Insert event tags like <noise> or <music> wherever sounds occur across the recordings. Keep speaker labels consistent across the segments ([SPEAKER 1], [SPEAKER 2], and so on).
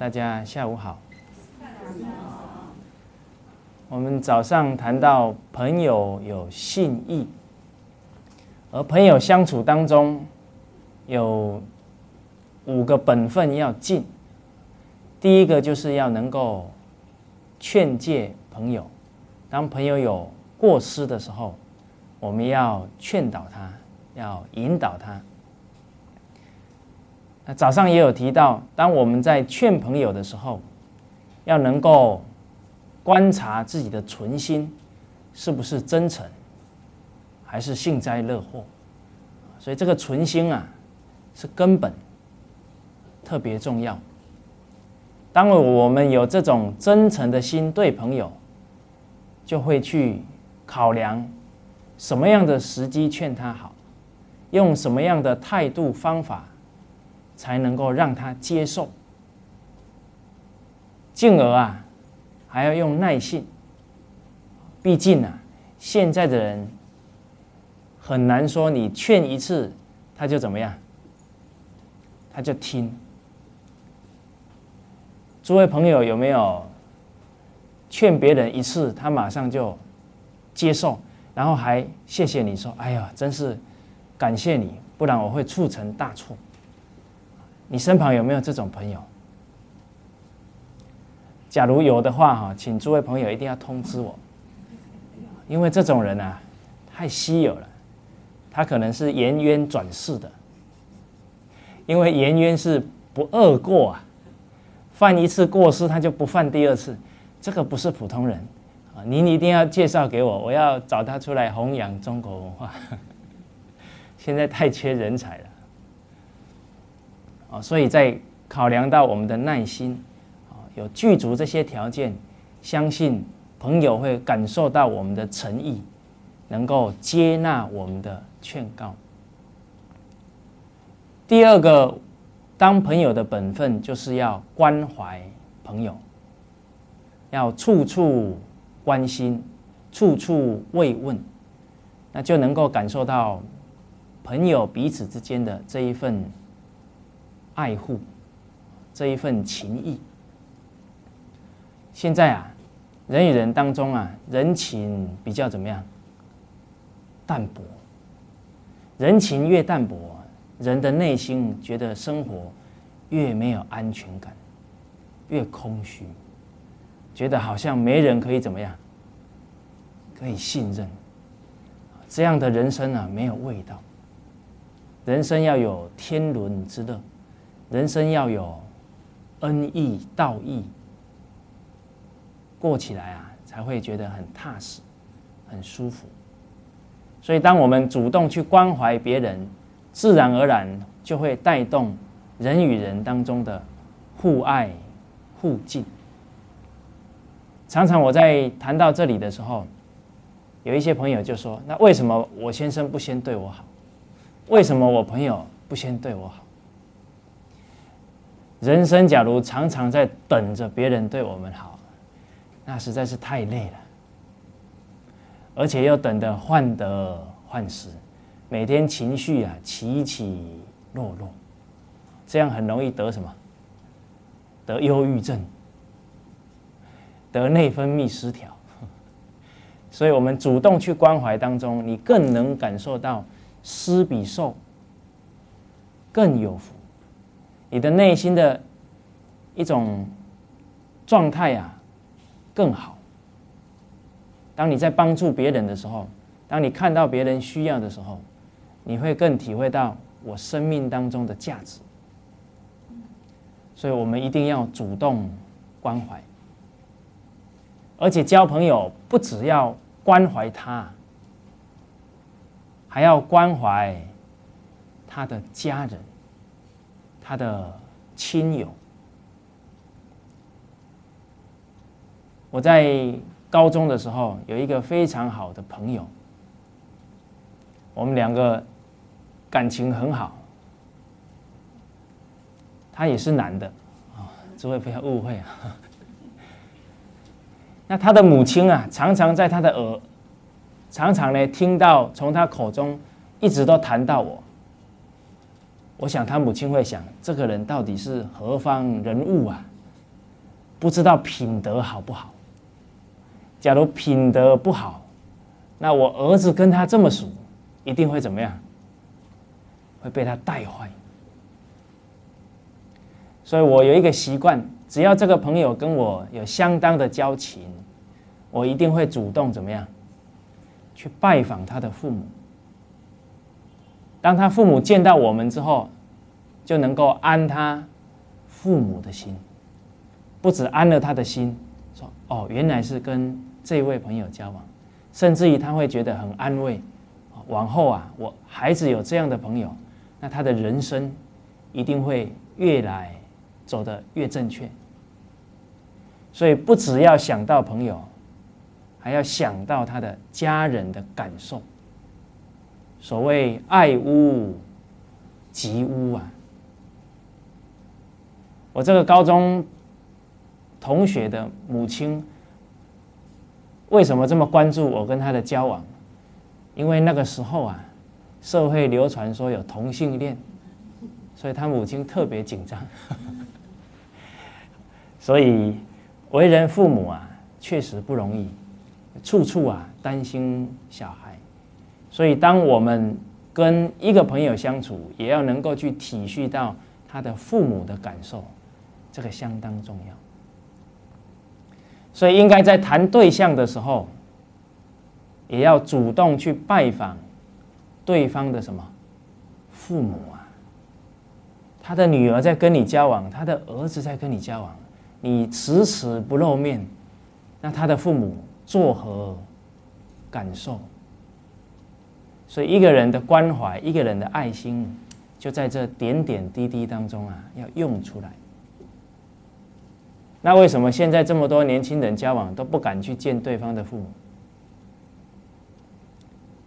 [SPEAKER 1] 大家下午好。我们早上谈到朋友有信义，而朋友相处当中有五个本分要尽。第一个就是要能够劝诫朋友，当朋友有过失的时候，我们要劝导他，要引导他。早上也有提到，当我们在劝朋友的时候，要能够。观察自己的存心是不是真诚，还是幸灾乐祸？所以这个存心啊，是根本，特别重要。当我们有这种真诚的心对朋友，就会去考量什么样的时机劝他好，用什么样的态度方法才能够让他接受，进而啊。还要用耐性，毕竟啊，现在的人很难说你劝一次他就怎么样，他就听。诸位朋友有没有劝别人一次，他马上就接受，然后还谢谢你说：“哎呀，真是感谢你，不然我会促成大错。”你身旁有没有这种朋友？假如有的话，哈，请诸位朋友一定要通知我，因为这种人啊，太稀有了。他可能是颜渊转世的，因为颜渊是不恶过啊，犯一次过失他就不犯第二次，这个不是普通人啊。您一定要介绍给我，我要找他出来弘扬中国文化。<laughs> 现在太缺人才了，啊，所以在考量到我们的耐心。啊有具足这些条件，相信朋友会感受到我们的诚意，能够接纳我们的劝告。第二个，当朋友的本分就是要关怀朋友，要处处关心，处处慰问，那就能够感受到朋友彼此之间的这一份爱护，这一份情谊。现在啊，人与人当中啊，人情比较怎么样？淡薄。人情越淡薄，人的内心觉得生活越没有安全感，越空虚，觉得好像没人可以怎么样，可以信任。这样的人生啊，没有味道。人生要有天伦之乐，人生要有恩义道义。过起来啊，才会觉得很踏实、很舒服。所以，当我们主动去关怀别人，自然而然就会带动人与人当中的互爱、互敬。常常我在谈到这里的时候，有一些朋友就说：“那为什么我先生不先对我好？为什么我朋友不先对我好？”人生假如常常在等着别人对我们好。那实在是太累了，而且又等得患得患失，每天情绪啊起起落落，这样很容易得什么？得忧郁症，得内分泌失调。<laughs> 所以，我们主动去关怀当中，你更能感受到施比受更有福，你的内心的一种状态啊。更好。当你在帮助别人的时候，当你看到别人需要的时候，你会更体会到我生命当中的价值。所以，我们一定要主动关怀，而且交朋友不只要关怀他，还要关怀他的家人、他的亲友。我在高中的时候有一个非常好的朋友，我们两个感情很好。他也是男的啊，诸位不要误会啊。<laughs> 那他的母亲啊，常常在他的耳，常常呢听到从他口中一直都谈到我。我想他母亲会想：这个人到底是何方人物啊？不知道品德好不好？假如品德不好，那我儿子跟他这么熟，一定会怎么样？会被他带坏。所以我有一个习惯，只要这个朋友跟我有相当的交情，我一定会主动怎么样，去拜访他的父母。当他父母见到我们之后，就能够安他父母的心，不止安了他的心，说哦，原来是跟这位朋友交往，甚至于他会觉得很安慰。往后啊，我孩子有这样的朋友，那他的人生一定会越来。走得越正确，所以不只要想到朋友，还要想到他的家人的感受。所谓爱屋及乌啊，我这个高中同学的母亲为什么这么关注我跟他的交往？因为那个时候啊，社会流传说有同性恋，所以他母亲特别紧张。<laughs> 所以，为人父母啊，确实不容易，处处啊担心小孩。所以，当我们跟一个朋友相处，也要能够去体恤到他的父母的感受，这个相当重要。所以，应该在谈对象的时候，也要主动去拜访对方的什么父母啊？他的女儿在跟你交往，他的儿子在跟你交往。你迟迟不露面，那他的父母作何感受？所以一个人的关怀，一个人的爱心，就在这点点滴滴当中啊，要用出来。那为什么现在这么多年轻人交往都不敢去见对方的父母？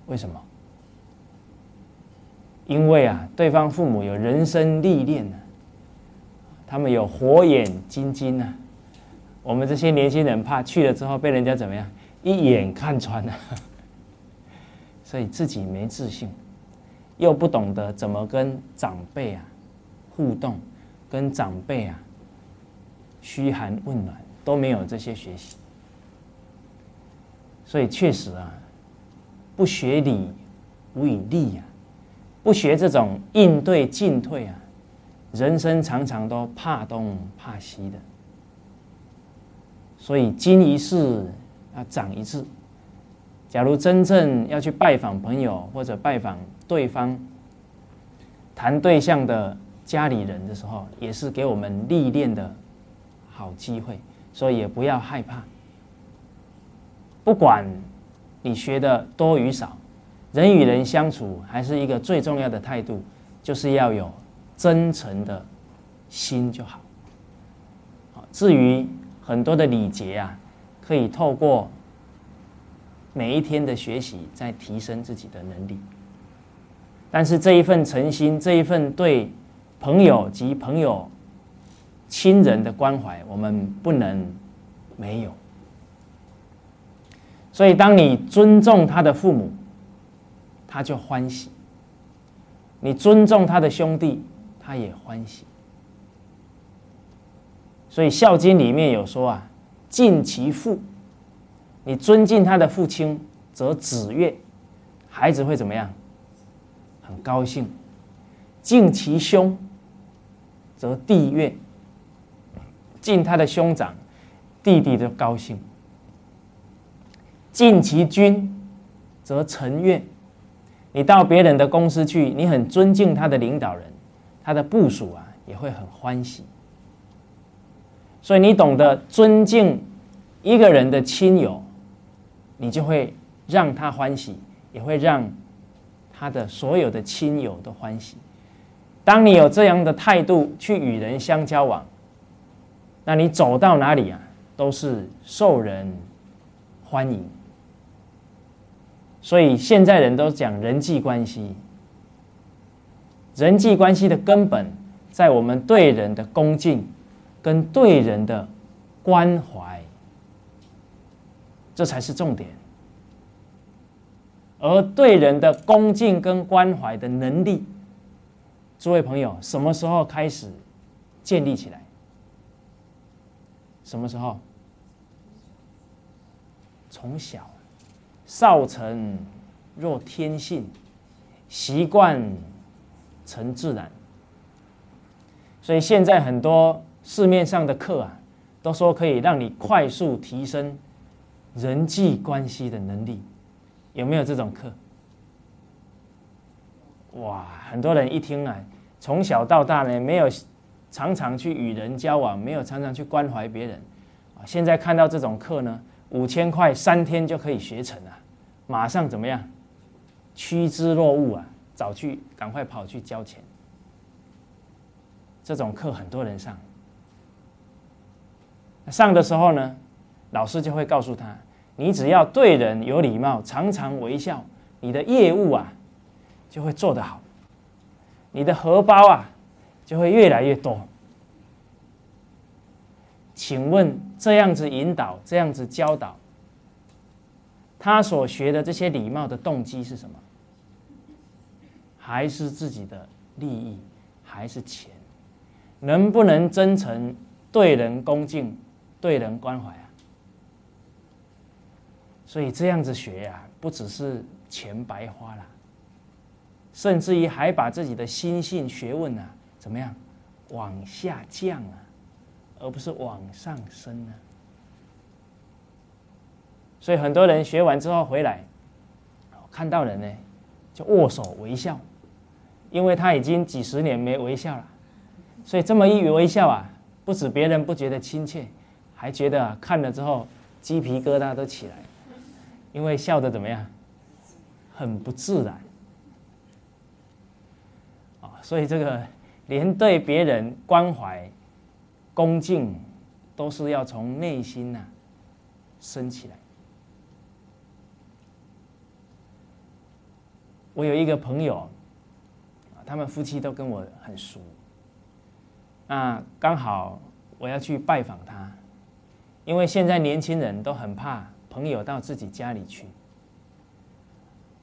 [SPEAKER 1] 为什么？因为啊，对方父母有人生历练呢。他们有火眼金睛啊！我们这些年轻人怕去了之后被人家怎么样，一眼看穿了，所以自己没自信，又不懂得怎么跟长辈啊互动，跟长辈啊嘘寒问暖都没有这些学习，所以确实啊，不学礼无以立呀，不学这种应对进退啊。人生常常都怕东怕西的，所以经一事要长一智。假如真正要去拜访朋友或者拜访对方谈对象的家里人的时候，也是给我们历练的好机会，所以也不要害怕。不管你学的多与少，人与人相处还是一个最重要的态度，就是要有。真诚的心就好。至于很多的礼节啊，可以透过每一天的学习，在提升自己的能力。但是这一份诚心，这一份对朋友及朋友亲人的关怀，我们不能没有。所以，当你尊重他的父母，他就欢喜；你尊重他的兄弟。他也欢喜，所以《孝经》里面有说啊：“敬其父，你尊敬他的父亲，则子悦，孩子会怎么样？很高兴。敬其兄，则弟悦，敬他的兄长，弟弟就高兴。敬其君，则臣悦，你到别人的公司去，你很尊敬他的领导人。”他的部属啊也会很欢喜，所以你懂得尊敬一个人的亲友，你就会让他欢喜，也会让他的所有的亲友都欢喜。当你有这样的态度去与人相交往，那你走到哪里啊都是受人欢迎。所以现在人都讲人际关系。人际关系的根本，在我们对人的恭敬，跟对人的关怀，这才是重点。而对人的恭敬跟关怀的能力，诸位朋友，什么时候开始建立起来？什么时候？从小，少成若天性，习惯成自然。所以现在很多市面上的课啊，都说可以让你快速提升人际关系的能力，有没有这种课？哇，很多人一听啊，从小到大呢，没有常常去与人交往，没有常常去关怀别人啊，现在看到这种课呢，五千块三天就可以学成了，马上怎么样？趋之若鹜啊，早去赶快跑去交钱。这种课很多人上，上的时候呢，老师就会告诉他：你只要对人有礼貌，常常微笑，你的业务啊就会做得好，你的荷包啊就会越来越多。请问这样子引导，这样子教导，他所学的这些礼貌的动机是什么？还是自己的利益，还是钱？能不能真诚对人恭敬，对人关怀？所以这样子学呀，不只是钱白花了，甚至于还把自己的心性学问啊，怎么样往下降啊，而不是往上升呢？所以很多人学完之后回来，看到人呢，就握手微笑，因为他已经几十年没微笑了。所以这么一微笑啊，不止别人不觉得亲切，还觉得看了之后鸡皮疙瘩都起来，因为笑的怎么样，很不自然啊。所以这个连对别人关怀、恭敬，都是要从内心呐升起来。我有一个朋友，他们夫妻都跟我很熟。那刚好我要去拜访他，因为现在年轻人都很怕朋友到自己家里去，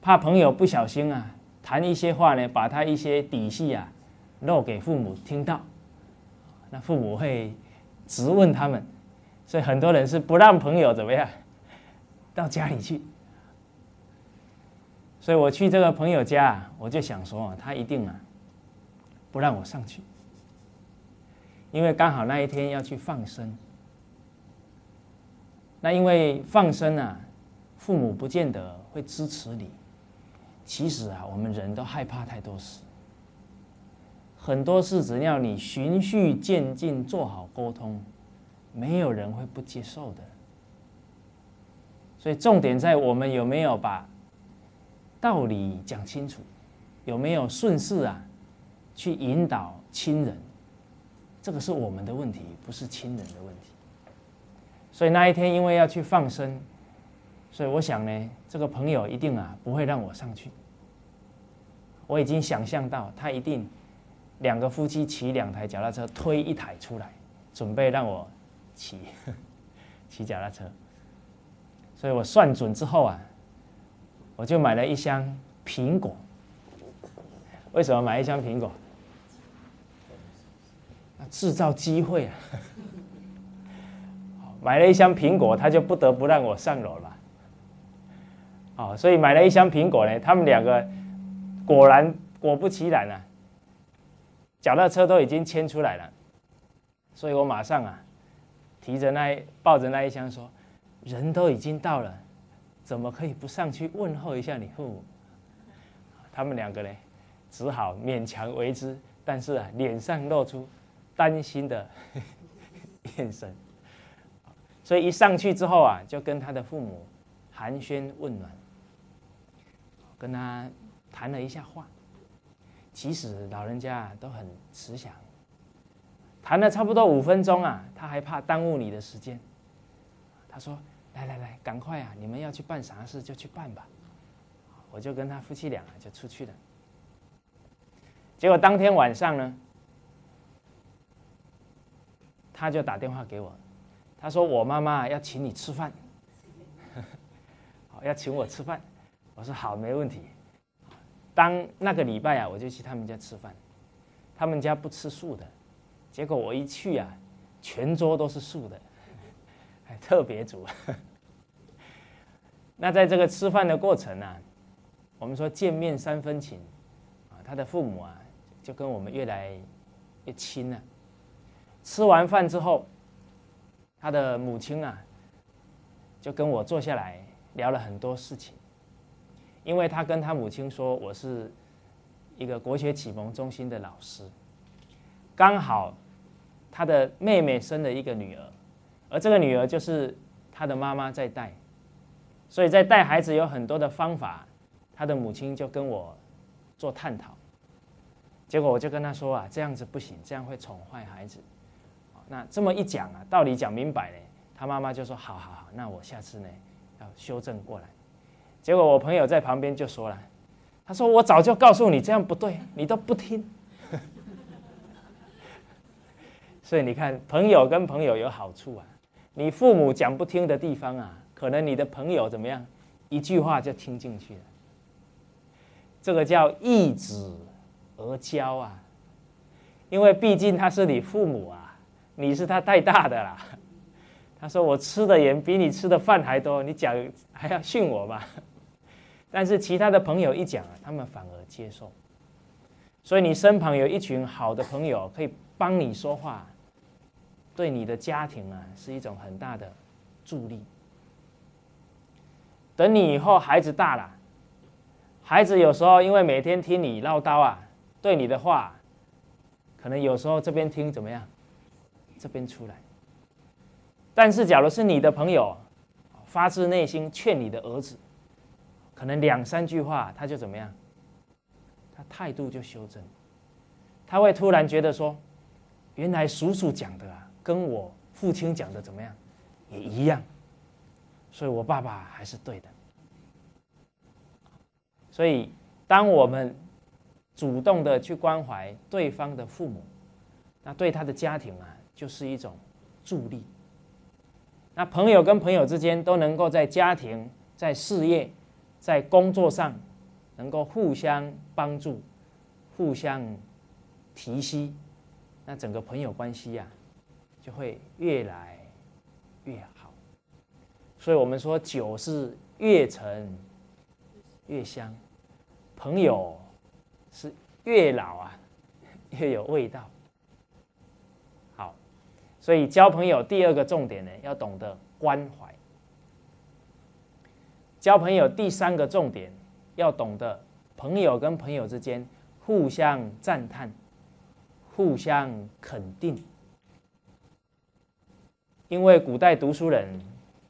[SPEAKER 1] 怕朋友不小心啊谈一些话呢，把他一些底细啊漏给父母听到，那父母会质问他们，所以很多人是不让朋友怎么样 <laughs> 到家里去。所以我去这个朋友家，我就想说，他一定啊不让我上去。因为刚好那一天要去放生，那因为放生啊，父母不见得会支持你。其实啊，我们人都害怕太多事，很多事只要你循序渐进做好沟通，没有人会不接受的。所以重点在我们有没有把道理讲清楚，有没有顺势啊，去引导亲人。这个是我们的问题，不是亲人的问题。所以那一天因为要去放生，所以我想呢，这个朋友一定啊不会让我上去。我已经想象到他一定两个夫妻骑两台脚踏车推一台出来，准备让我骑 <laughs> 骑脚踏车。所以我算准之后啊，我就买了一箱苹果。为什么买一箱苹果？制造机会啊！买了一箱苹果，他就不得不让我上楼了。哦，所以买了一箱苹果呢，他们两个果然果不其然啊，脚踏车都已经牵出来了，所以我马上啊，提着那抱着那一箱说：“人都已经到了，怎么可以不上去问候一下你父母？”他们两个呢，只好勉强为之，但是啊，脸上露出。担心的 <laughs> 眼神，所以一上去之后啊，就跟他的父母寒暄问暖，跟他谈了一下话。其实老人家都很慈祥，谈了差不多五分钟啊，他还怕耽误你的时间。他说：“来来来，赶快啊！你们要去办啥事就去办吧。”我就跟他夫妻俩就出去了。结果当天晚上呢。他就打电话给我，他说：“我妈妈要请你吃饭，<laughs> 好要请我吃饭。”我说：“好，没问题。”当那个礼拜啊，我就去他们家吃饭。他们家不吃素的，结果我一去啊，全桌都是素的，<laughs> 还特别足。<laughs> 那在这个吃饭的过程呢，我们说见面三分情，啊，他的父母啊，就跟我们越来越亲了。吃完饭之后，他的母亲啊，就跟我坐下来聊了很多事情，因为他跟他母亲说我是。一个国学启蒙中心的老师，刚好他的妹妹生了一个女儿，而这个女儿就是他的妈妈在带，所以在带孩子有很多的方法，他的母亲就跟我做探讨，结果我就跟他说啊，这样子不行，这样会宠坏孩子。那这么一讲啊，道理讲明白了，他妈妈就说好好好，那我下次呢要修正过来。结果我朋友在旁边就说了。他说：“我早就告诉你这样不对，你都不听。<laughs> 所以你看，朋友跟朋友有好处啊。你父母讲不听的地方啊，可能你的朋友怎么样，一句话就听进去了。这个叫易子而教啊，因为毕竟他是你父母啊，你是他带大的啦。<laughs> 他说我吃的盐比你吃的饭还多，你讲还要训我吧？” <laughs> 但是其他的朋友一讲啊，他们反而接受。所以你身旁有一群好的朋友可以帮你说话，对你的家庭啊是一种很大的助力。等你以后孩子大了，孩子有时候因为每天听你唠叨啊，对你的话，可能有时候这边听怎么样，这边出来。但是假如是你的朋友，发自内心劝你的儿子。可能两三句话，他就怎么样？他态度就修正，他会突然觉得说，原来叔叔讲的啊，跟我父亲讲的怎么样，也一样，所以我爸爸还是对的。所以，当我们主动的去关怀对方的父母，那对他的家庭啊，就是一种助力。那朋友跟朋友之间都能够在家庭、在事业。在工作上能够互相帮助、互相提携，那整个朋友关系呀就会越来越好。所以我们说酒是越陈越香，朋友是越老啊 <laughs> 越有味道。所以交朋友第二个重点呢，要懂得关怀。交朋友第三个重点，要懂得朋友跟朋友之间互相赞叹、互相肯定。因为古代读书人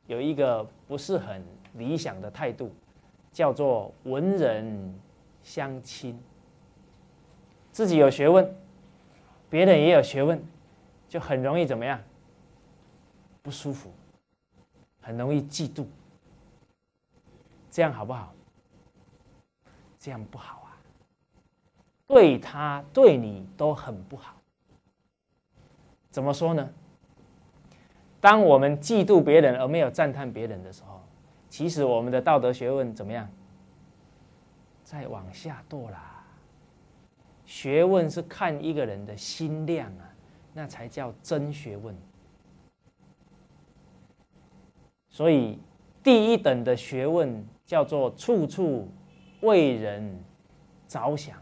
[SPEAKER 1] 有一个不是很理想的态度，叫做文人相亲。自己有学问，别人也有学问，就很容易怎么样？不舒服，很容易嫉妒。这样好不好？这样不好啊！对他对你都很不好。怎么说呢？当我们嫉妒别人而没有赞叹别人的时候，其实我们的道德学问怎么样？在往下堕啦。学问是看一个人的心量啊，那才叫真学问。所以第一等的学问。叫做处处为人着想，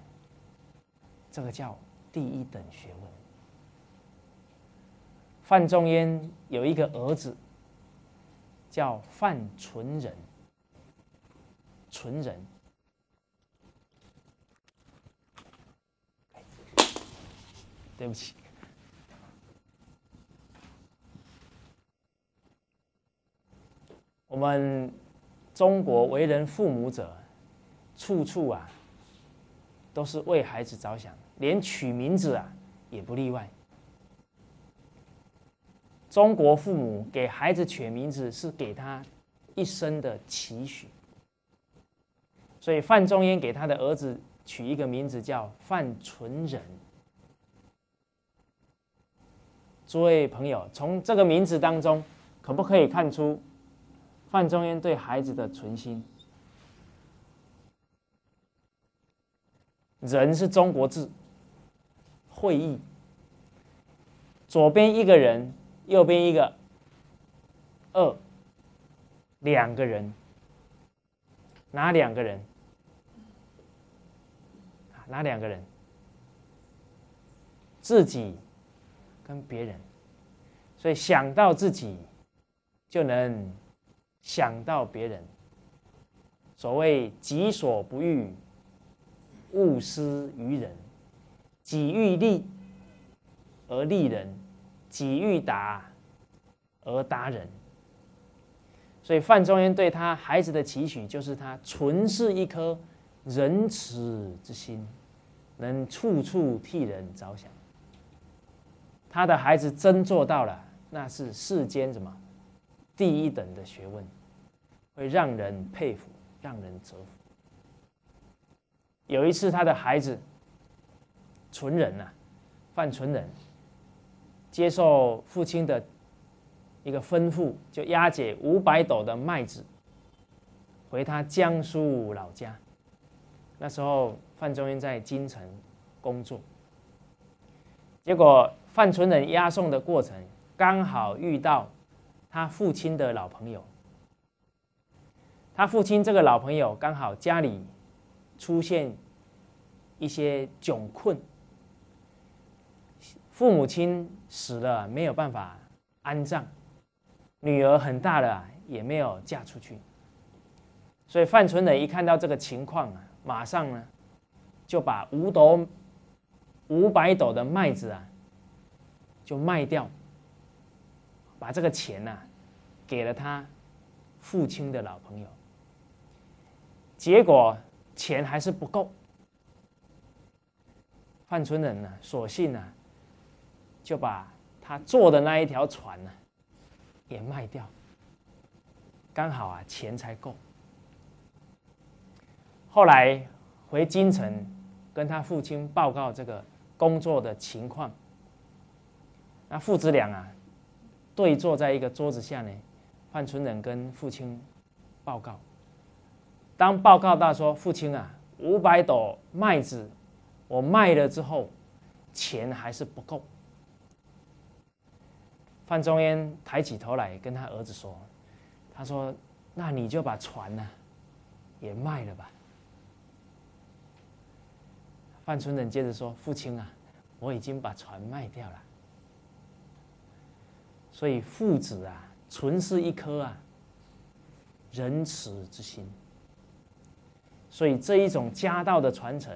[SPEAKER 1] 这个叫第一等学问。范仲淹有一个儿子，叫范纯仁。纯仁，对不起，我们。中国为人父母者，处处啊，都是为孩子着想，连取名字啊也不例外。中国父母给孩子取名字是给他一生的期许，所以范仲淹给他的儿子取一个名字叫范纯仁。诸位朋友，从这个名字当中，可不可以看出？范仲淹对孩子的存心，人是中国字，会意，左边一个人，右边一个二，两个人，哪两个人？哪两个人？自己跟别人，所以想到自己，就能想到别人。所谓“己所不欲，勿施于人”，己欲立而立人，己欲达而达人。所以范仲淹对他孩子的期许，就是他存是一颗仁慈之心，能处处替人着想。他的孩子真做到了，那是世间什么第一等的学问，会让人佩服，让人折服。有一次，他的孩子纯人呐，范纯仁接受父亲的一个吩咐，就押解五百斗的麦子回他江苏老家。那时候，范仲淹在京城工作，结果。范纯仁押送的过程，刚好遇到他父亲的老朋友。他父亲这个老朋友刚好家里出现一些窘困，父母亲死了没有办法安葬，女儿很大了也没有嫁出去，所以范纯仁一看到这个情况啊，马上呢就把五斗五百斗的麦子啊。就卖掉，把这个钱呐，给了他父亲的老朋友。结果钱还是不够，范春仁呢，索性呢，就把他坐的那一条船呢，也卖掉，刚好啊，钱才够。后来回京城，跟他父亲报告这个工作的情况。那父子俩啊，对坐在一个桌子下呢。范存仁跟父亲报告，当报告到说：“父亲啊，五百斗麦子我卖了之后，钱还是不够。”范仲淹抬起头来跟他儿子说：“他说，那你就把船呢，也卖了吧。”范纯仁接着说：“父亲啊，我已经把船卖掉了。”所以父子啊，存是一颗啊仁慈之心。所以这一种家道的传承，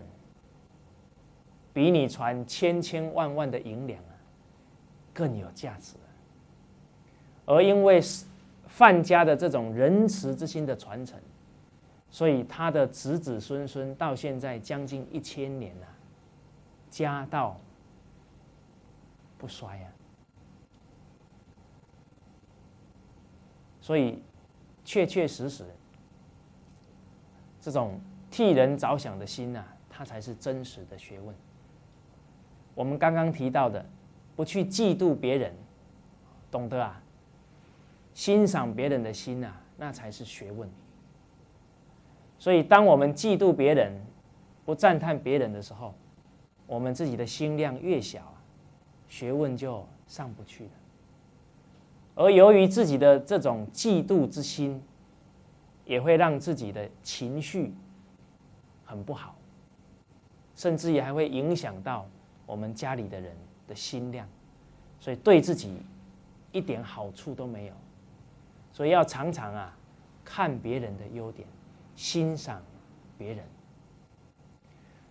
[SPEAKER 1] 比你传千千万万的银两啊更有价值。而因为范家的这种仁慈之心的传承，所以他的子子孙孙到现在将近一千年了，家道不衰啊。所以，确确实实，这种替人着想的心呐，它才是真实的学问。我们刚刚提到的，不去嫉妒别人，懂得啊，欣赏别人的心呐，那才是学问。所以，当我们嫉妒别人，不赞叹别人的时候，我们自己的心量越小，学问就上不去了。而由于自己的这种嫉妒之心，也会让自己的情绪很不好，甚至也还会影响到我们家里的人的心量，所以对自己一点好处都没有。所以要常常啊看别人的优点，欣赏别人。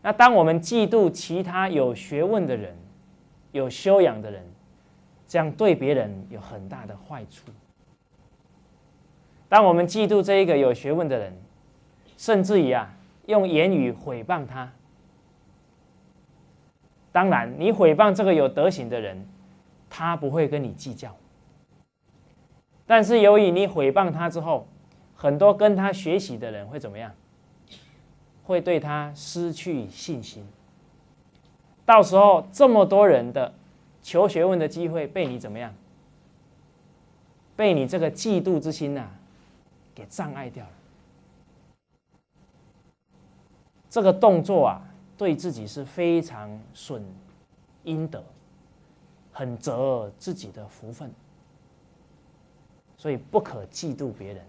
[SPEAKER 1] 那当我们嫉妒其他有学问的人、有修养的人，这样对别人有很大的坏处。当我们嫉妒这一个有学问的人，甚至于啊，用言语毁谤他。当然，你毁谤这个有德行的人，他不会跟你计较。但是由于你毁谤他之后，很多跟他学习的人会怎么样？会对他失去信心。到时候这么多人的。求学问的机会被你怎么样？被你这个嫉妒之心呐，给障碍掉了。这个动作啊，对自己是非常损阴德，很折自己的福分，所以不可嫉妒别人。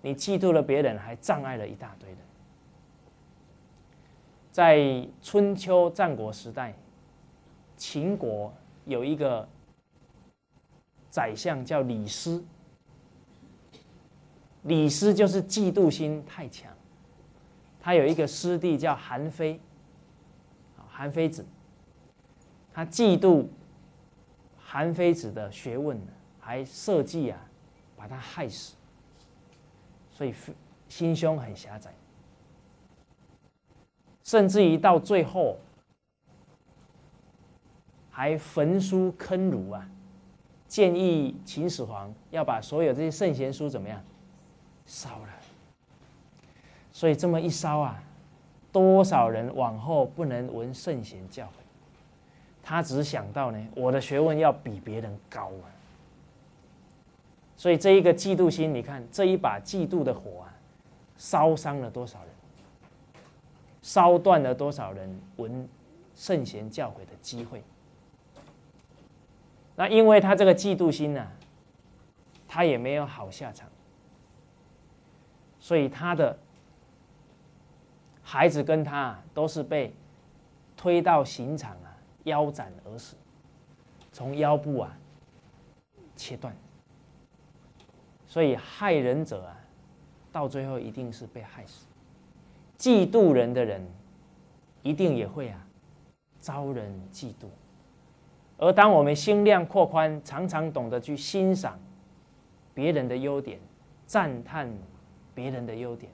[SPEAKER 1] 你嫉妒了别人，还障碍了一大堆人。在春秋战国时代，秦国有一个宰相叫李斯。李斯就是嫉妒心太强，他有一个师弟叫韩非，韩非子，他嫉妒韩非子的学问，还设计啊把他害死，所以心胸很狭窄。甚至于到最后，还焚书坑儒啊！建议秦始皇要把所有这些圣贤书怎么样烧了。所以这么一烧啊，多少人往后不能闻圣贤教诲？他只想到呢，我的学问要比别人高啊！所以这一个嫉妒心，你看这一把嫉妒的火啊，烧伤了多少人？烧断了多少人闻圣贤教诲的机会？那因为他这个嫉妒心呢，他也没有好下场，所以他的孩子跟他都是被推到刑场啊，腰斩而死，从腰部啊切断。所以害人者啊，到最后一定是被害死。嫉妒人的人，一定也会啊，遭人嫉妒。而当我们心量扩宽，常常懂得去欣赏别人的优点，赞叹别人的优点，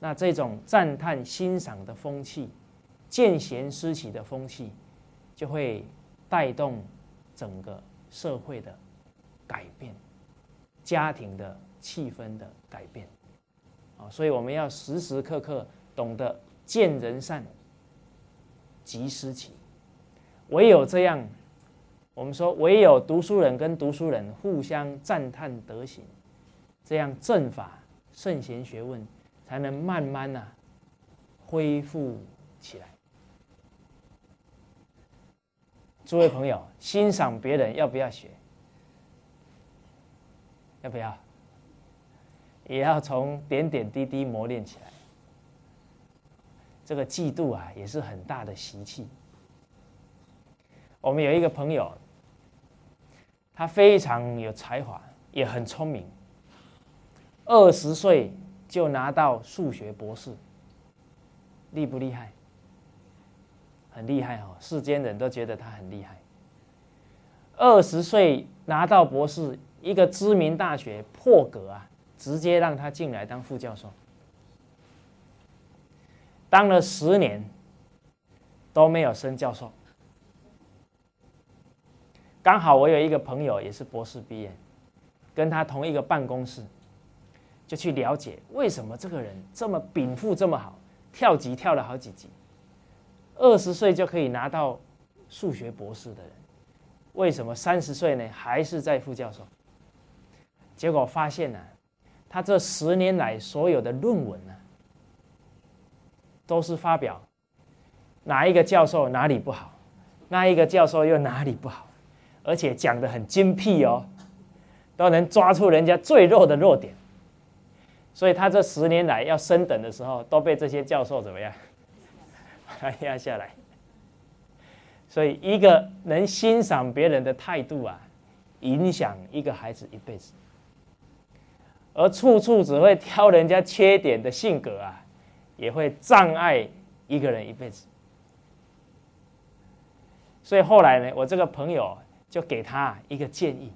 [SPEAKER 1] 那这种赞叹欣赏的风气，见贤思齐的风气，就会带动整个社会的改变，家庭的气氛的改变。啊，所以我们要时时刻刻懂得见人善，即思齐。唯有这样，我们说唯有读书人跟读书人互相赞叹德行，这样正法圣贤学问才能慢慢呐恢复起来。诸位朋友，欣赏别人要不要学？要不要？也要从点点滴滴磨练起来。这个嫉妒啊，也是很大的习气。我们有一个朋友，他非常有才华，也很聪明。二十岁就拿到数学博士，厉不厉害？很厉害哦，世间人都觉得他很厉害。二十岁拿到博士，一个知名大学破格啊！直接让他进来当副教授，当了十年都没有升教授。刚好我有一个朋友也是博士毕业，跟他同一个办公室，就去了解为什么这个人这么禀赋这么好，跳级跳了好几级，二十岁就可以拿到数学博士的人，为什么三十岁呢还是在副教授？结果发现呢。他这十年来所有的论文呢，都是发表哪一个教授哪里不好，那一个教授又哪里不好，而且讲的很精辟哦，都能抓出人家最弱的弱点。所以他这十年来要升等的时候，都被这些教授怎么样，把 <laughs> 他压下来。所以一个能欣赏别人的态度啊，影响一个孩子一辈子。而处处只会挑人家缺点的性格啊，也会障碍一个人一辈子。所以后来呢，我这个朋友就给他一个建议。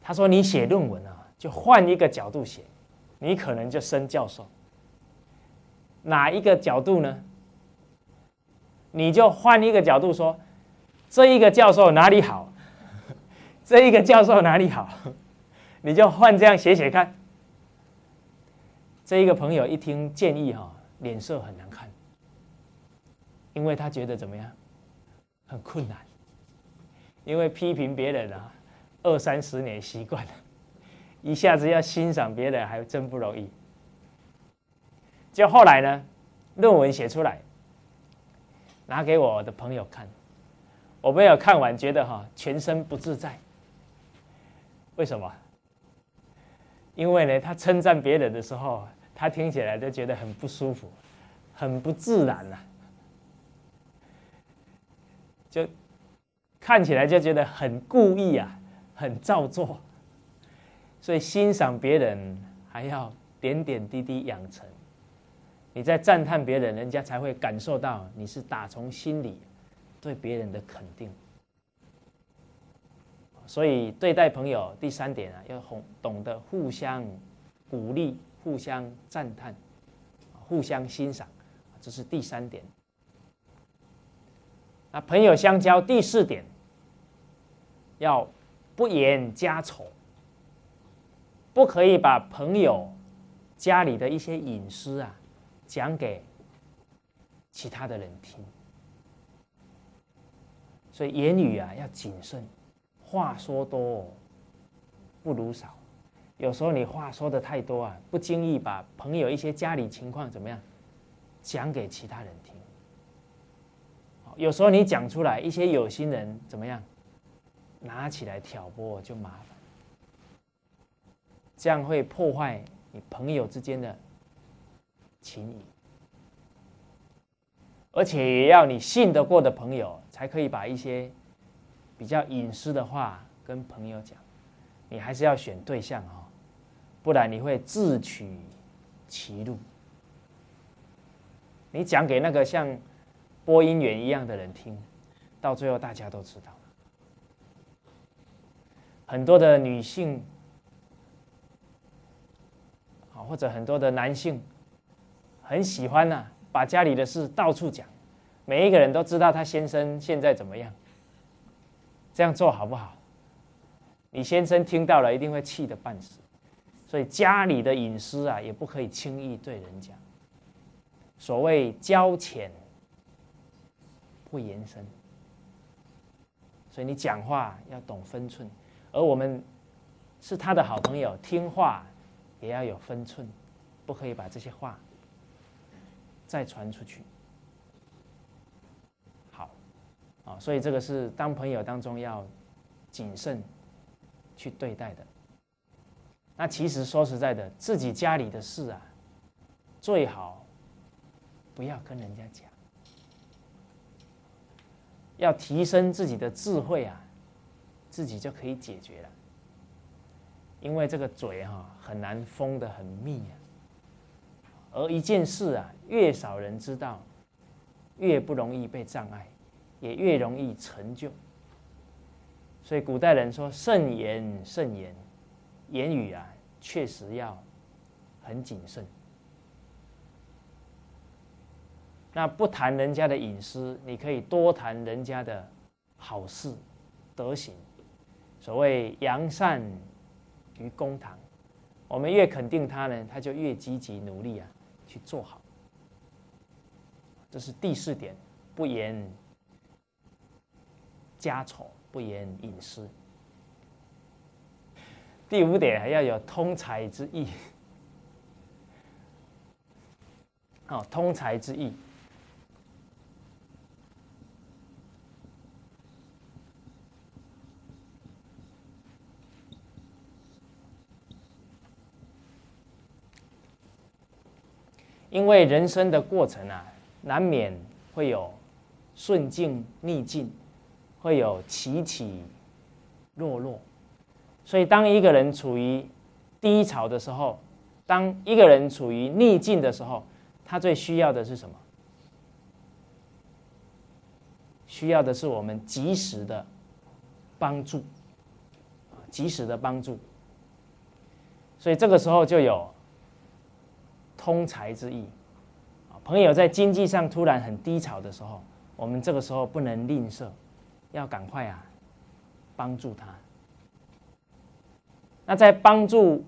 [SPEAKER 1] 他说：“你写论文啊，就换一个角度写，你可能就升教授。哪一个角度呢？你就换一个角度说，这一个教授哪里好，这一个教授哪里好。”你就换这样写写看。这一个朋友一听建议哈，脸色很难看，因为他觉得怎么样，很困难。因为批评别人啊，二三十年习惯了，<laughs> 一下子要欣赏别人还真不容易。就后来呢，论文写出来，拿给我的朋友看，我没有看完，觉得哈全身不自在。为什么？因为呢，他称赞别人的时候，他听起来就觉得很不舒服，很不自然呐，就看起来就觉得很故意啊，很造作。所以欣赏别人还要点点滴滴养成。你在赞叹别人，人家才会感受到你是打从心里对别人的肯定。所以对待朋友，第三点啊，要懂懂得互相鼓励、互相赞叹、互相欣赏，这是第三点。那朋友相交，第四点要不言家丑，不可以把朋友家里的一些隐私啊。讲给其他的人听，所以言语啊要谨慎，话说多不如少。有时候你话说的太多啊，不经意把朋友一些家里情况怎么样讲给其他人听。有时候你讲出来，一些有心人怎么样拿起来挑拨就麻烦，这样会破坏你朋友之间的。情谊，而且也要你信得过的朋友，才可以把一些比较隐私的话跟朋友讲。你还是要选对象哦，不然你会自取其辱。你讲给那个像播音员一样的人听，到最后大家都知道。很多的女性，啊，或者很多的男性。很喜欢呢，把家里的事到处讲，每一个人都知道他先生现在怎么样。这样做好不好？你先生听到了一定会气得半死，所以家里的隐私啊，也不可以轻易对人讲。所谓交浅不言深，所以你讲话要懂分寸。而我们是他的好朋友，听话也要有分寸，不可以把这些话。再传出去，好，啊，所以这个是当朋友当中要谨慎去对待的。那其实说实在的，自己家里的事啊，最好不要跟人家讲，要提升自己的智慧啊，自己就可以解决了。因为这个嘴哈很难封得很密啊。而一件事啊，越少人知道，越不容易被障碍，也越容易成就。所以古代人说“慎言慎言”，言语啊，确实要很谨慎。那不谈人家的隐私，你可以多谈人家的好事、德行。所谓扬善于公堂，我们越肯定他呢，他就越积极努力啊。去做好，这是第四点，不言家丑，不言隐私。第五点还要有通才之意，哦，通才之意。因为人生的过程啊，难免会有顺境逆境，会有起起落落，所以当一个人处于低潮的时候，当一个人处于逆境的时候，他最需要的是什么？需要的是我们及时的帮助，及时的帮助。所以这个时候就有。通财之意，朋友在经济上突然很低潮的时候，我们这个时候不能吝啬，要赶快啊，帮助他。那在帮助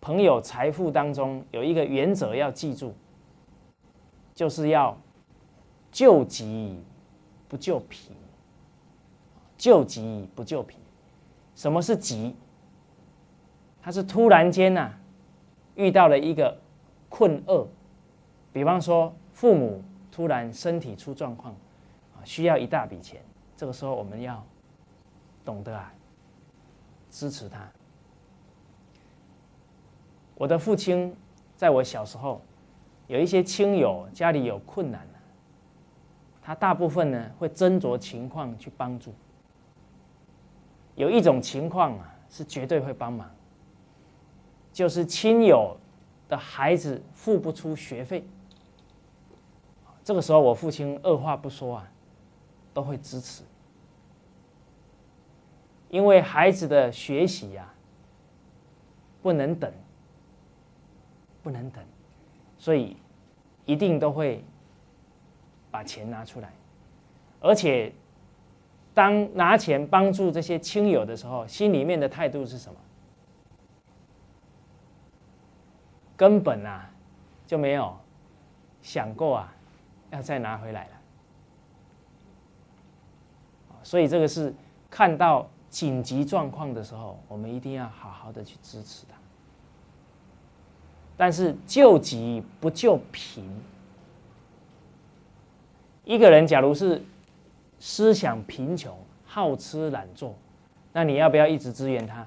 [SPEAKER 1] 朋友财富当中，有一个原则要记住，就是要救急不救贫，救急不救贫。什么是急？他是突然间呐，遇到了一个。困厄，比方说父母突然身体出状况，啊，需要一大笔钱，这个时候我们要懂得啊，支持他。我的父亲在我小时候，有一些亲友家里有困难他大部分呢会斟酌情况去帮助。有一种情况啊是绝对会帮忙，就是亲友的孩子付不出学费，这个时候我父亲二话不说啊，都会支持，因为孩子的学习呀不能等。不能等，所以一定都会把钱拿出来，而且当拿钱帮助这些亲友的时候，心里面的态度是什么？根本啊就没有想过啊要再拿回来了。所以这个是看到紧急状况的时候，我们一定要好好的去支持他。但是救急不救贫。一个人假如是思想贫穷、好吃懒做，那你要不要一直支援他？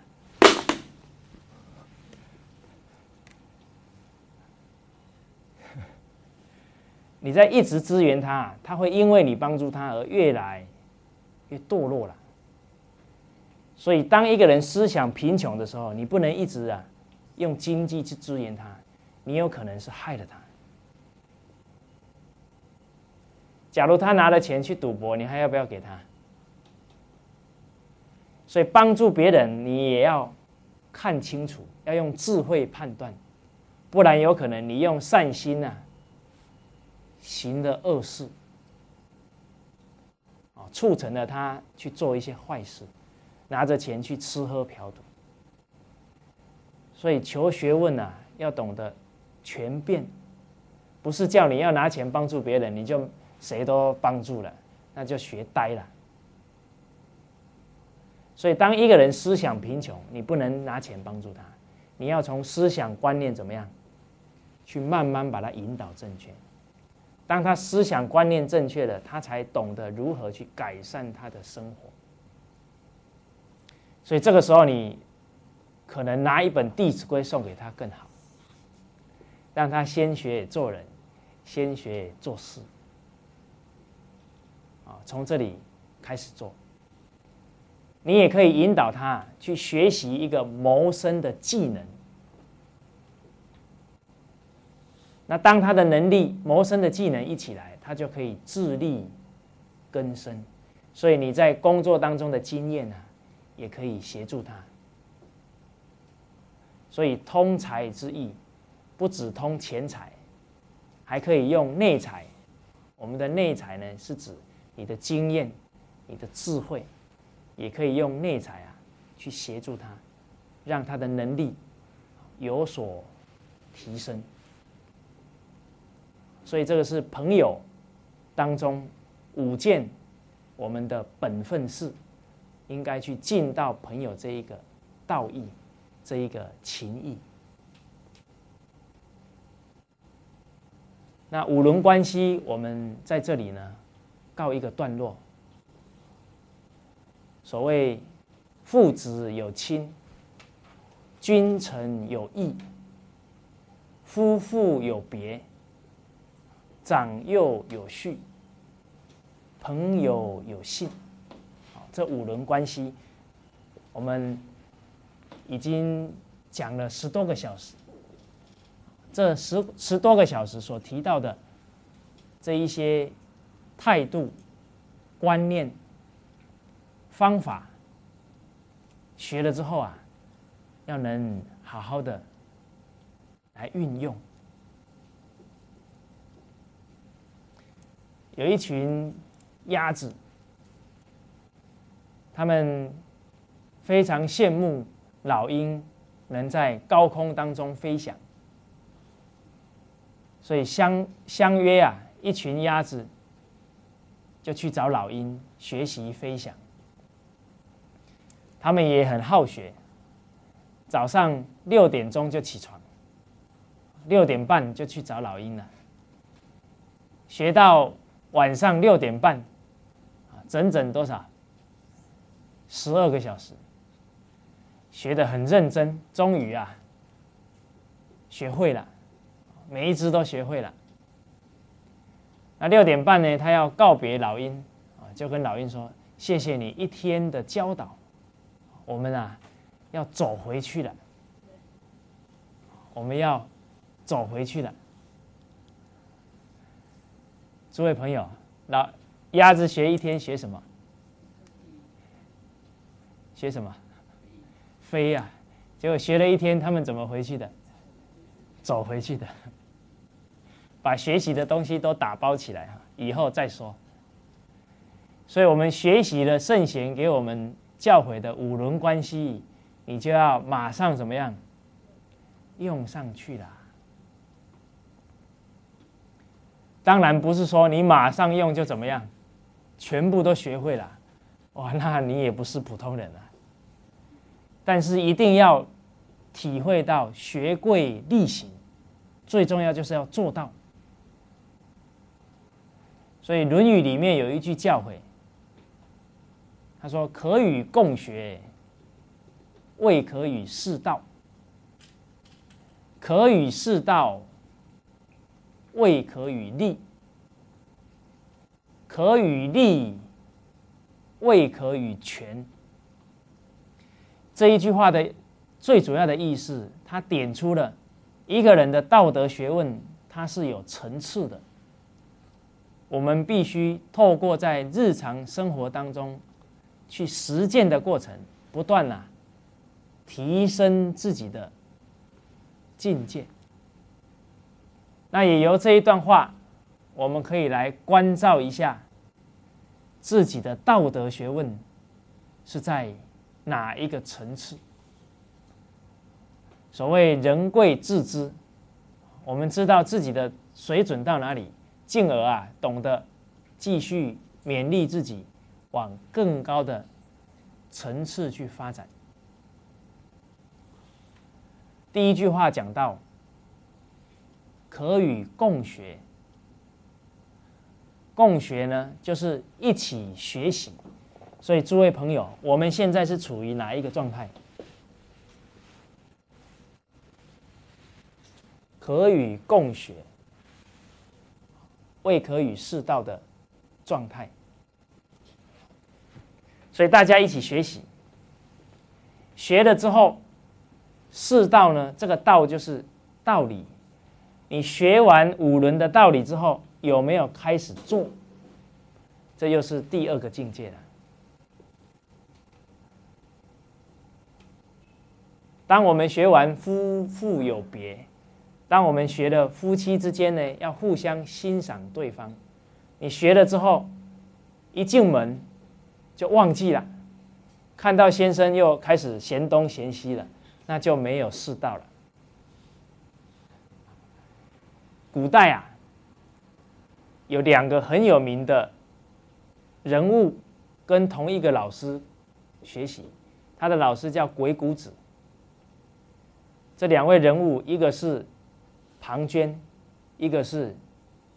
[SPEAKER 1] 你在一直支援他，他会因为你帮助他而越来越堕落了。所以，当一个人思想贫穷的时候，你不能一直啊用经济去支援他。你有可能是害了他。假如他拿了钱去赌博，你还要不要给他？所以帮助别人，你也要看清楚，要用智慧判断，不然有可能你用善心呐，行的恶事，啊，促成了他去做一些坏事，拿着钱去吃喝嫖赌。所以求学问呐，要懂得。全变，不是叫你要拿钱帮助别人，你就谁都帮助了，那就学呆了。所以，当一个人思想贫穷，你不能拿钱帮助他，你要从思想观念怎么样，去慢慢把他引导正确。当他思想观念正确了，他才懂得如何去改善他的生活。所以，这个时候你可能拿一本《弟子规》送给他更好。让他先学做人，先学做事，啊，从这里开始做。你也可以引导他去学习一个谋生的技能。那当他的能力、谋生的技能一起来，他就可以自力更生。所以你在工作当中的经验呢，也可以协助他。所以通才之意。不只通钱财，还可以用内财。我们的内财呢，是指你的经验、你的智慧，也可以用内财啊，去协助他，让他的能力有所提升。所以这个是朋友当中五件我们的本分事，应该去尽到朋友这一个道义，这一个情义。那五伦关系，我们在这里呢，告一个段落。所谓父子有亲，君臣有义，夫妇有别，长幼有序，朋友有信。这五伦关系，我们已经讲了十多个小时。这十十多个小时所提到的这一些态度、观念、方法，学了之后啊，要能好好的来运用。有一群鸭子，他们非常羡慕老鹰能在高空当中飞翔。所以相相约啊，一群鸭子就去找老鹰学习飞翔。他们也很好学，早上六点钟就起床，六点半就去找老鹰了。学到晚上六点半，啊，整整多少？十二个小时，学的很认真，终于啊，学会了，每一只都学会了。那六点半呢，他要告别老鹰啊，就跟老鹰说：“谢谢你一天的教导，我们啊要走回去了，我们要走回去了。”诸位朋友，那鸭子学一天学什么？学什么？飞呀！结果学了一天，他们怎么回去的？走回去的，把学习的东西都打包起来哈，以后再说。所以我们学习了圣贤给我们教诲的五伦关系，你就要马上怎么样用上去了。当然不是说你马上用就怎么样，全部都学会了，哇，那你也不是普通人了。但是一定要体会到学贵力行，最重要就是要做到。所以《论语》里面有一句教诲，他说：“可与共学，未可与士道；可与士道，未可与利；可与利，未可与权。”这一句话的最主要的意思，它点出了一个人的道德学问，它是有层次的。我们必须透过在日常生活当中去实践的过程，不断啊提升自己的境界。那也由这一段话，我们可以来关照一下自己的道德学问是在。哪一个层次？所谓人贵自知，我们知道自己的水准到哪里，进而啊懂得继续勉励自己，往更高的层次去发展。第一句话讲到，可与共学，共学呢，就是一起学习。所以，诸位朋友，我们现在是处于哪一个状态？可与共学，未可与世道的状态。所以，大家一起学习，学了之后，世道呢？这个道就是道理。你学完五轮的道理之后，有没有开始做？这又是第二个境界了。当我们学完夫妇有别，当我们学了夫妻之间呢要互相欣赏对方，你学了之后，一进门就忘记了，看到先生又开始嫌东嫌西了，那就没有世道了。古代啊，有两个很有名的人物，跟同一个老师学习，他的老师叫鬼谷子。这两位人物，一个是庞涓，一个是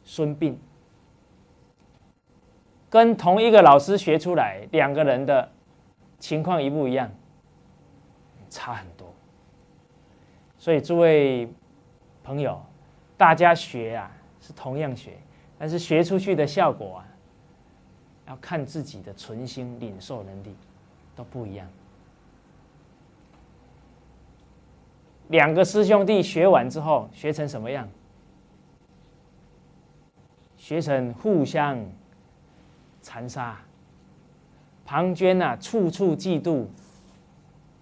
[SPEAKER 1] 孙膑，跟同一个老师学出来，两个人的情况一不一样？差很多。所以诸位朋友，大家学啊是同样学，但是学出去的效果啊，要看自己的存心领受能力都不一样。两个师兄弟学完之后，学成什么样？学成互相残杀。庞涓啊，处处嫉妒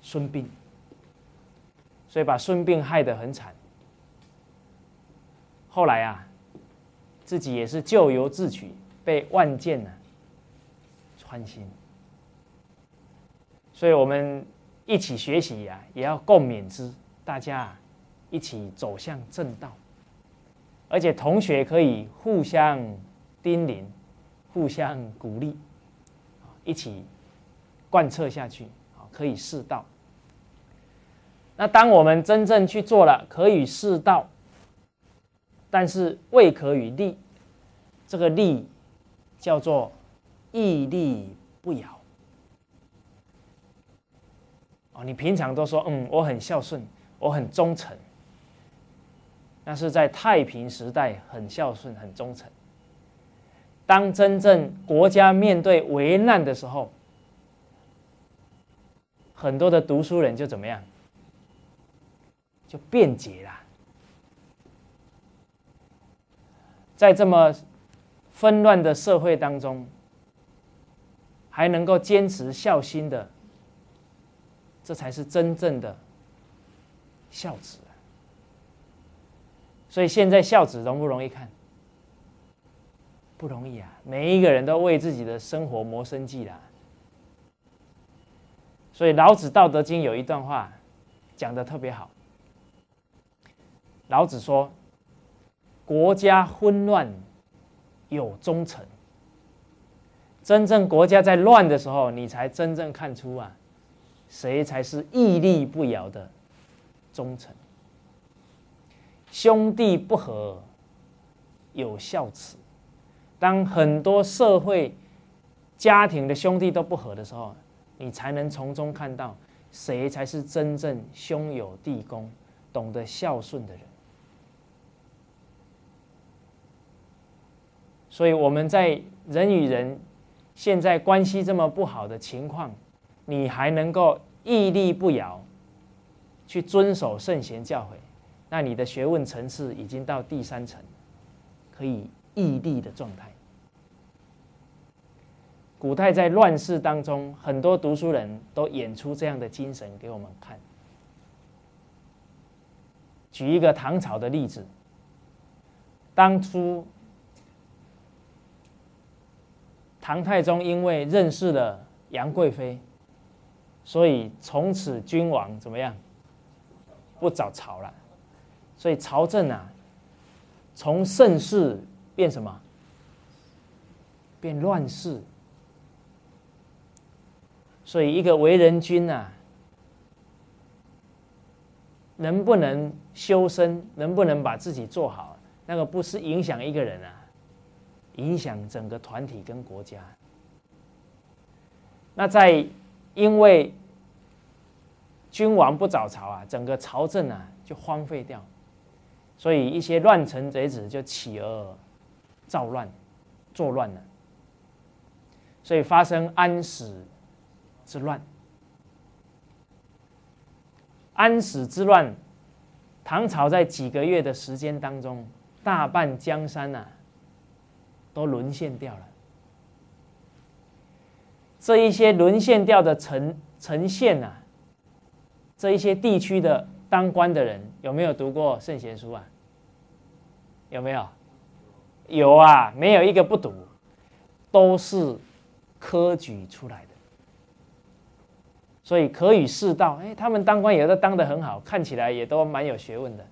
[SPEAKER 1] 孙膑，所以把孙膑害得很惨。后来啊，自己也是咎由自取，被万箭呢穿心。所以我们一起学习呀，也要共勉之。大家一起走向正道，而且同学可以互相叮咛、互相鼓励，一起贯彻下去，可以试道。那当我们真正去做了，可以试道，但是未可与利，这个利叫做屹立不摇。哦，你平常都说嗯，我很孝顺，我很忠诚。那是在太平时代很孝顺、很忠诚。当真正国家面对危难的时候，很多的读书人就怎么样？就辩解了。在这么纷乱的社会当中，还能够坚持孝心的。这才是真正的孝子！所以现在孝子容不容易看？不容易啊！每一个人都为自己的生活谋生计啦。所以老子《道德经》有一段话讲的特别好。老子说：“国家混乱有忠臣。真正国家在乱的时候，你才真正看出啊。”谁才是屹立不摇的忠臣？兄弟不和有孝慈。当很多社会家庭的兄弟都不和的时候，你才能从中看到谁才是真正兄友弟恭、懂得孝顺的人。所以我们在人与人现在关系这么不好的情况。你还能够屹立不摇，去遵守圣贤教诲，那你的学问层次已经到第三层，可以屹立的状态。古代在乱世当中，很多读书人都演出这样的精神给我们看。举一个唐朝的例子，当初唐太宗因为认识了杨贵妃。所以从此君王怎么样？不早朝了，所以朝政啊，从盛世变什么？变乱世。所以一个为人君啊，能不能修身，能不能把自己做好，那个不是影响一个人啊，影响整个团体跟国家。那在。因为君王不早朝啊，整个朝政啊就荒废掉，所以一些乱臣贼子就起而造乱，作乱了，所以发生安史之乱。安史之乱，唐朝在几个月的时间当中，大半江山呐都沦陷掉了。这一些沦陷掉的城城县呐，这一些地区的当官的人有没有读过圣贤书啊？有没有？有啊，没有一个不读，都是科举出来的，所以可以世道。哎，他们当官有的当的很好，看起来也都蛮有学问的，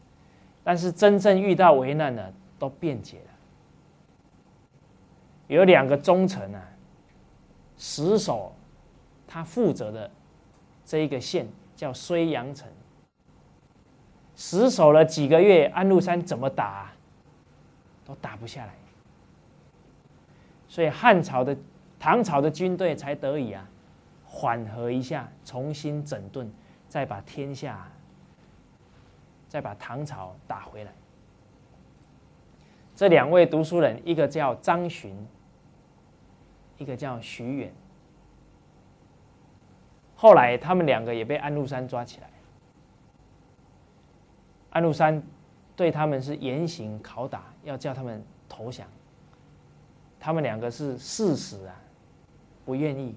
[SPEAKER 1] 但是真正遇到危难了，都辩解了。有两个忠臣啊。死守他负责的这一个县叫睢阳城，死守了几个月，安禄山怎么打都打不下来，所以汉朝的唐朝的军队才得以啊缓和一下，重新整顿，再把天下再把唐朝打回来。这两位读书人，一个叫张巡。一个叫徐远，后来他们两个也被安禄山抓起来。安禄山对他们是严刑拷打，要叫他们投降。他们两个是誓死啊，不愿意，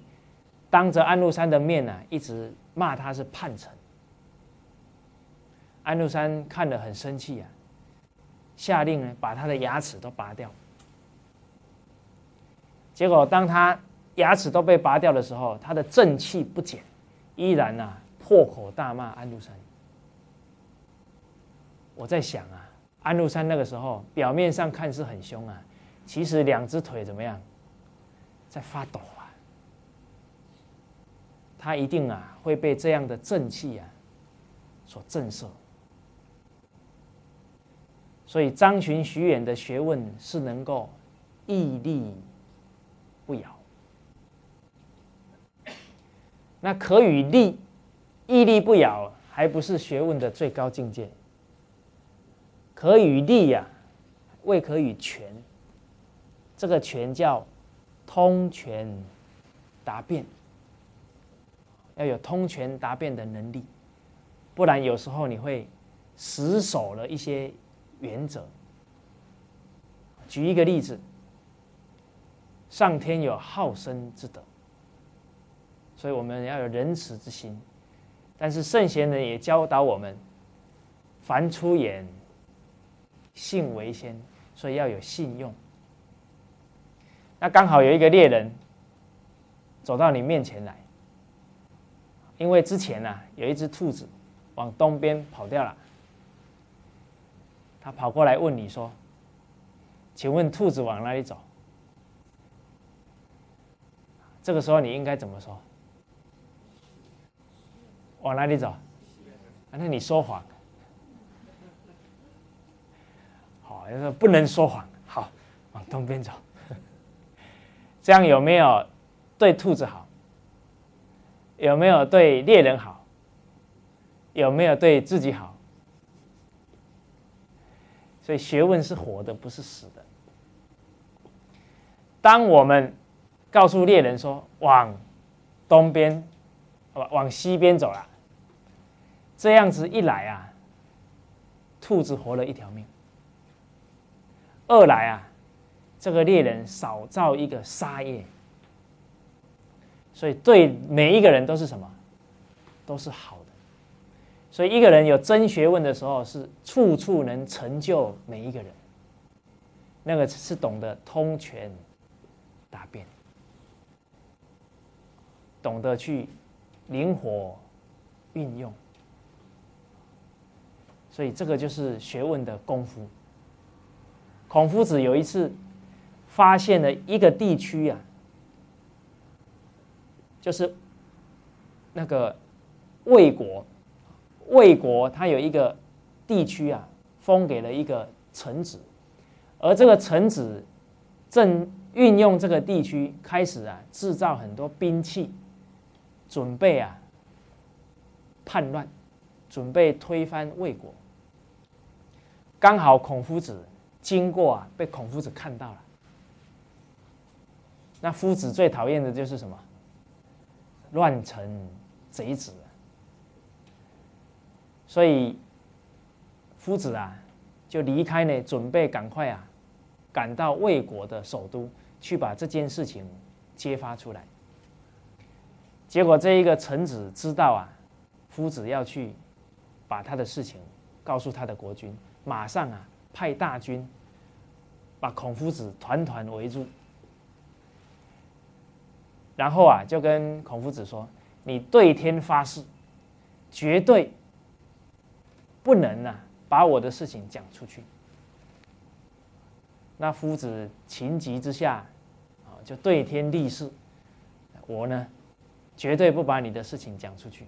[SPEAKER 1] 当着安禄山的面呢，一直骂他是叛臣。安禄山看了很生气啊，下令呢把他的牙齿都拔掉。结果，当他牙齿都被拔掉的时候，他的正气不减，依然呐破口大骂安禄山。我在想啊，安禄山那个时候表面上看是很凶啊，其实两只腿怎么样，在发抖啊。他一定啊会被这样的正气啊所震慑。所以张巡、徐远的学问是能够屹立。不摇，那可与立，屹立不摇，还不是学问的最高境界。可与立呀，未可与全。这个全叫通权答辩，要有通权答辩的能力，不然有时候你会死守了一些原则。举一个例子，上天有好生之德，所以我们要有仁慈之心。但是圣贤人也教导我们，凡出言，信为先，所以要有信用。那刚好有一个猎人走到你面前来，因为之前呢有一只兔子往东边跑掉了，他跑过来问你说。请问兔子往哪里走？这个时候你应该怎么说？往哪里走？那你说谎。好，就说不能说谎。好，往东边走。这样有没有对兔子好？有没有对猎人好？有没有对自己好？所以学问是活的，不是死的。当我们告诉猎人说往东边，往西边走了，这样子一来啊，兔子活了一条命；二来啊，这个猎人少造一个杀业，所以对每一个人都是什么，都是好的。所以一个人有真学问的时候，是处处能成就每一个人。那个是懂得通权。答辩，懂得去灵活运用，所以这个就是学问的功夫。孔夫子有一次发现了一个地区啊，就是那个魏国，魏国他有一个地区啊，封给了一个臣子，而这个臣子正。运用这个地区开始啊，制造很多兵器，准备啊叛乱，准备推翻魏国。刚好孔夫子经过啊，被孔夫子看到了。那夫子最讨厌的就是什么？乱臣贼子。所以夫子啊，就离开呢，准备赶快啊，赶到魏国的首都。去把这件事情揭发出来，结果这一个臣子知道啊，夫子要去把他的事情告诉他的国君，马上啊派大军把孔夫子团团围住，然后啊就跟孔夫子说：“你对天发誓，绝对不能啊把我的事情讲出去。”那夫子情急之下，啊，就对天立誓：我呢，绝对不把你的事情讲出去。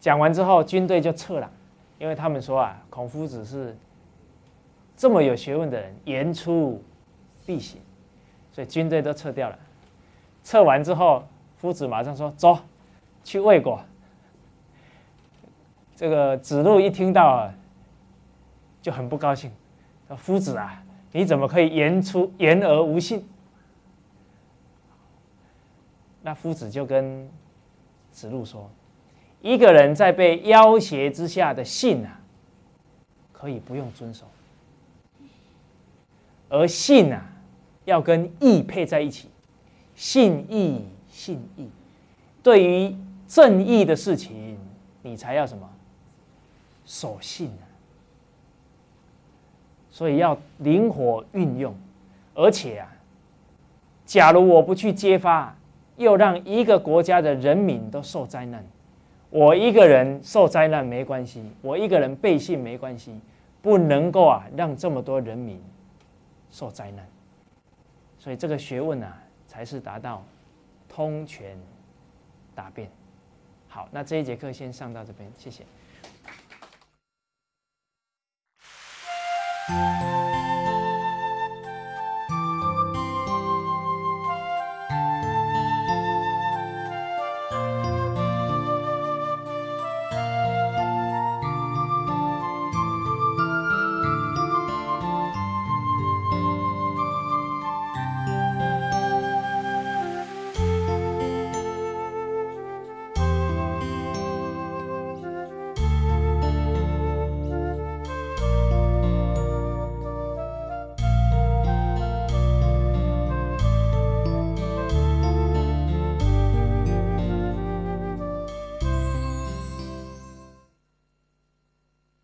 [SPEAKER 1] 讲完之后，军队就撤了，因为他们说啊，孔夫子是这么有学问的人，言出必行，所以军队都撤掉了。撤完之后，夫子马上说：“走，去魏国。”这个子路一听到啊。就很不高兴，说：“夫子啊，你怎么可以言出言而无信？”那夫子就跟子路说：“一个人在被要挟之下的信啊，可以不用遵守；而信啊，要跟义配在一起，信义信义。对于正义的事情，你才要什么守信啊。”所以要灵活运用，而且啊，假如我不去揭发，又让一个国家的人民都受灾难，我一个人受灾难没关系，我一个人背信没关系，不能够啊让这么多人民受灾难。所以这个学问啊，才是达到通权达变。好，那这一节课先上到这边，谢谢。